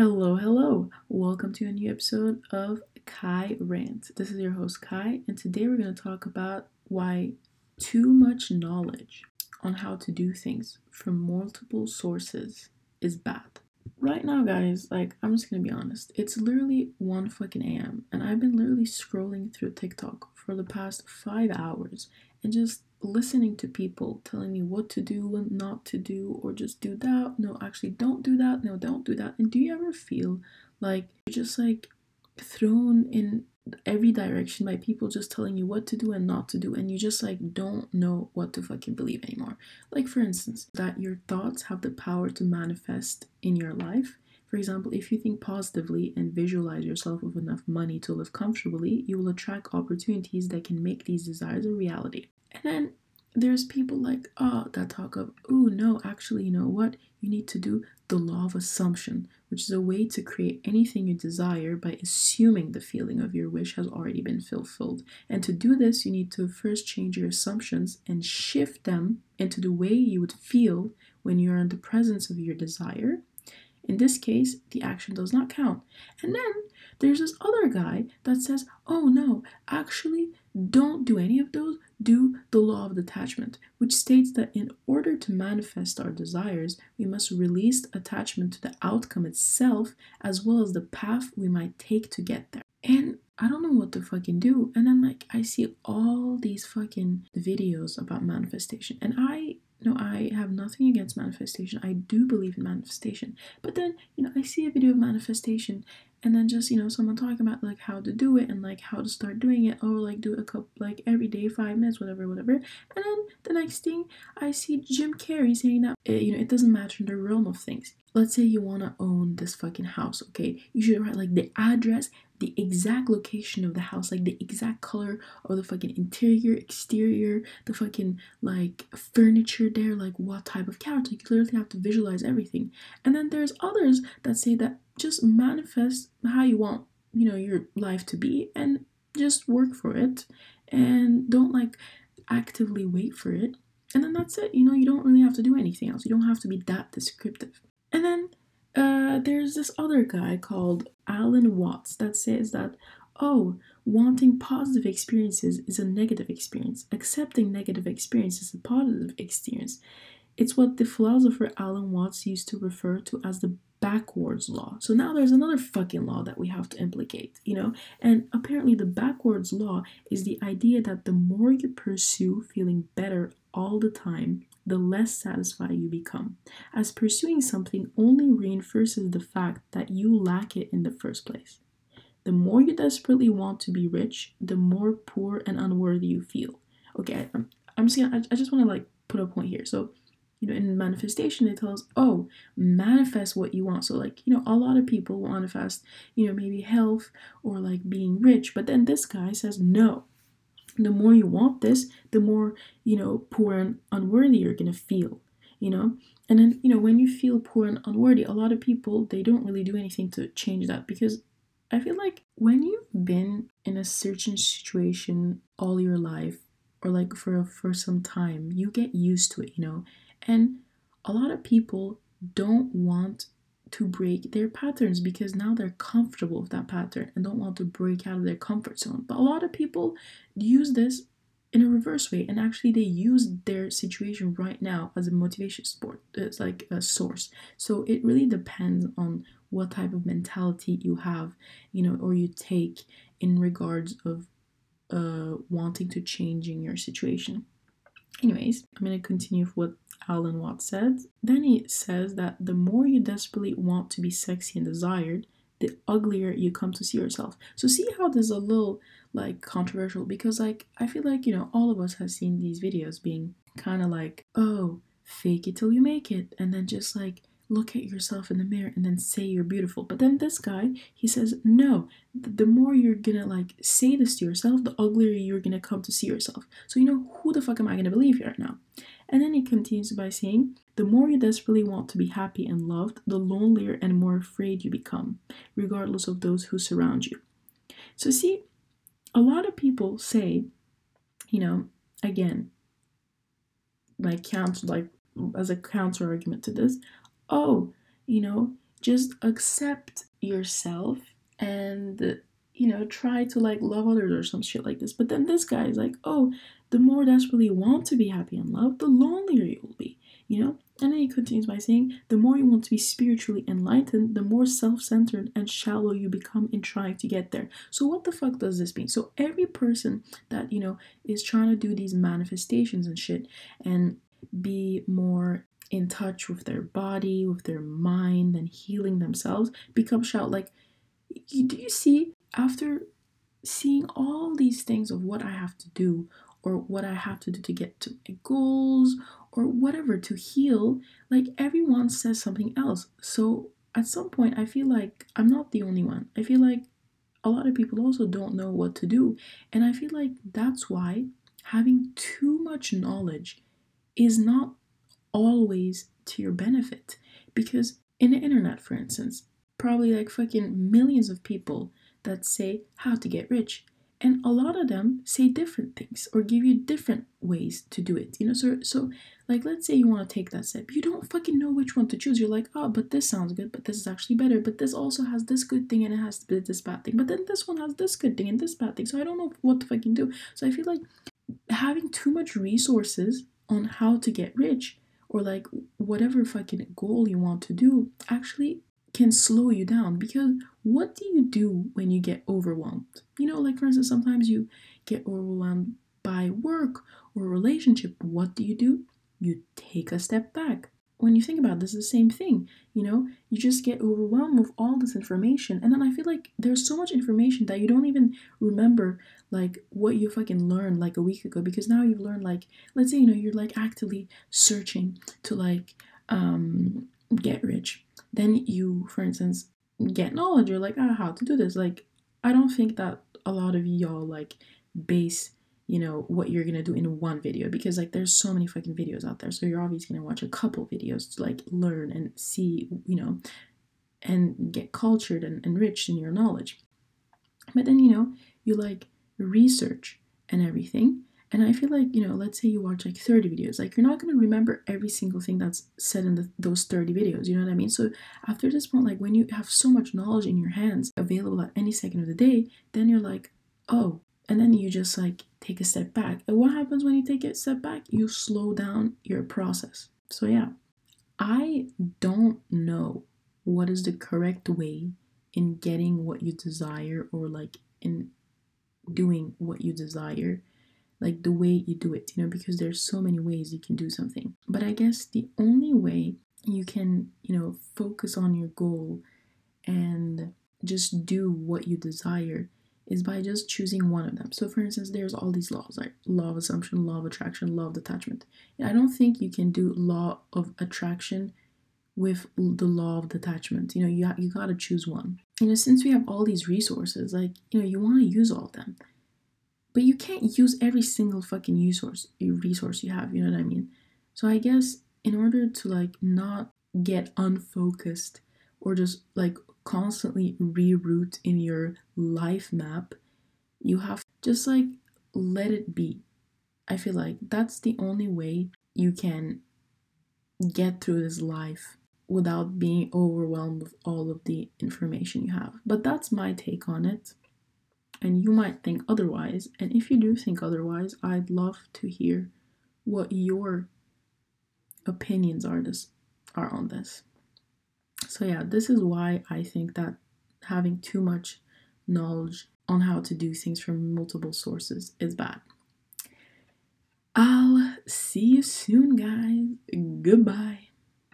Hello, hello. Welcome to a new episode of Kai Rant. This is your host Kai, and today we're going to talk about why too much knowledge on how to do things from multiple sources is bad. Right now, guys, like, I'm just going to be honest. It's literally 1 fucking AM, and I've been literally scrolling through TikTok for the past five hours and just listening to people telling me what to do and not to do, or just do that. No, actually, don't do that. No, don't do that. And do you ever feel like you're just like thrown in every direction by people just telling you what to do and not to do, and you just like don't know what to fucking believe anymore? Like, for instance, that your thoughts have the power to manifest in your life. For example, if you think positively and visualize yourself with enough money to live comfortably, you will attract opportunities that can make these desires a reality. And then there's people like, oh, that talk of, oh, no, actually, you know what? You need to do the law of assumption, which is a way to create anything you desire by assuming the feeling of your wish has already been fulfilled. And to do this, you need to first change your assumptions and shift them into the way you would feel when you're in the presence of your desire. In this case, the action does not count. And then there's this other guy that says, oh no, actually, don't do any of those. Do the law of detachment, which states that in order to manifest our desires, we must release attachment to the outcome itself as well as the path we might take to get there. And I don't know what to fucking do. And then, like, I see all these fucking videos about manifestation, and I no, I have nothing against manifestation. I do believe in manifestation. But then, you know, I see a video of manifestation and then just, you know, someone talking about like how to do it and like how to start doing it or like do it a couple like every day, five minutes, whatever, whatever. And then the next thing I see Jim Carrey saying that, uh, you know, it doesn't matter in the realm of things. Let's say you want to own this fucking house, okay? You should write like the address the exact location of the house, like the exact color of the fucking interior, exterior, the fucking like furniture there, like what type of character. You literally have to visualize everything. And then there's others that say that just manifest how you want, you know, your life to be and just work for it and don't like actively wait for it. And then that's it. You know, you don't really have to do anything else. You don't have to be that descriptive. And then uh, there's this other guy called Alan Watts that says that, oh, wanting positive experiences is a negative experience, accepting negative experiences is a positive experience. It's what the philosopher Alan Watts used to refer to as the backwards law. So now there's another fucking law that we have to implicate, you know? And apparently, the backwards law is the idea that the more you pursue feeling better all the time, the less satisfied you become, as pursuing something only reinforces the fact that you lack it in the first place. The more you desperately want to be rich, the more poor and unworthy you feel. Okay, I'm, I'm just gonna, I, I just want to like put a point here. So, you know, in manifestation, it tells, oh, manifest what you want. So, like, you know, a lot of people manifest, you know, maybe health or like being rich, but then this guy says, no, the more you want this, the more, you know, poor and unworthy you're going to feel, you know? And then, you know, when you feel poor and unworthy, a lot of people, they don't really do anything to change that because I feel like when you've been in a certain situation all your life or like for for some time, you get used to it, you know? And a lot of people don't want to break their patterns because now they're comfortable with that pattern and don't want to break out of their comfort zone. But a lot of people use this in a reverse way and actually they use their situation right now as a motivation sport it's like a source so it really depends on what type of mentality you have you know or you take in regards of uh wanting to changing your situation anyways i'm going to continue with what Alan Watts said. Then he says that the more you desperately want to be sexy and desired, the uglier you come to see yourself. So see how this is a little like controversial because like I feel like you know all of us have seen these videos being kind of like oh fake it till you make it and then just like look at yourself in the mirror and then say you're beautiful. But then this guy, he says, no, the more you're gonna like say this to yourself, the uglier you're gonna come to see yourself. So, you know, who the fuck am I gonna believe right now? And then he continues by saying, the more you desperately want to be happy and loved, the lonelier and more afraid you become, regardless of those who surround you. So, see, a lot of people say, you know, again, like count like as a counter argument to this, oh, you know, just accept yourself and you know try to like love others or some shit like this but then this guy is like oh the more desperately you want to be happy and loved the lonelier you will be you know? And then he continues by saying the more you want to be spiritually enlightened the more self-centered and shallow you become in trying to get there. So what the fuck does this mean? So every person that you know is trying to do these manifestations and shit and be more in touch with their body with their mind and healing themselves become shallow like do you see? After seeing all these things of what I have to do or what I have to do to get to my goals or whatever to heal, like everyone says something else. So at some point, I feel like I'm not the only one. I feel like a lot of people also don't know what to do. And I feel like that's why having too much knowledge is not always to your benefit. Because in the internet, for instance, probably like fucking millions of people that say how to get rich. And a lot of them say different things or give you different ways to do it. You know, so so like let's say you want to take that step. You don't fucking know which one to choose. You're like, oh, but this sounds good, but this is actually better. But this also has this good thing and it has this bad thing. But then this one has this good thing and this bad thing. So I don't know what to fucking do. So I feel like having too much resources on how to get rich or like whatever fucking goal you want to do actually can slow you down because what do you do when you get overwhelmed? You know, like for instance, sometimes you get overwhelmed by work or relationship. What do you do? You take a step back. When you think about this, the same thing. You know, you just get overwhelmed with all this information, and then I feel like there's so much information that you don't even remember like what you fucking learned like a week ago because now you've learned like let's say you know you're like actively searching to like um get rich then you for instance get knowledge you're like ah how to do this like i don't think that a lot of y'all like base you know what you're gonna do in one video because like there's so many fucking videos out there. So you're obviously gonna watch a couple videos to like learn and see you know and get cultured and enriched in your knowledge. But then you know you like research and everything and I feel like, you know, let's say you watch like 30 videos, like you're not going to remember every single thing that's said in the, those 30 videos, you know what I mean? So after this point, like when you have so much knowledge in your hands available at any second of the day, then you're like, oh, and then you just like take a step back. And what happens when you take a step back? You slow down your process. So yeah, I don't know what is the correct way in getting what you desire or like in doing what you desire like the way you do it, you know, because there's so many ways you can do something. But I guess the only way you can, you know, focus on your goal and just do what you desire is by just choosing one of them. So for instance, there's all these laws like law of assumption, law of attraction, law of detachment. And I don't think you can do law of attraction with the law of detachment. You know, you you got to choose one. You know, since we have all these resources, like, you know, you want to use all of them but you can't use every single fucking resource resource you have you know what i mean? So i guess in order to like not get unfocused or just like constantly reroute in your life map you have just like let it be. I feel like that's the only way you can get through this life without being overwhelmed with all of the information you have. But that's my take on it and you might think otherwise. And if you do think otherwise, I'd love to hear what your opinions are this are on this. So yeah, this is why I think that having too much knowledge on how to do things from multiple sources is bad. I'll see you soon, guys. Goodbye.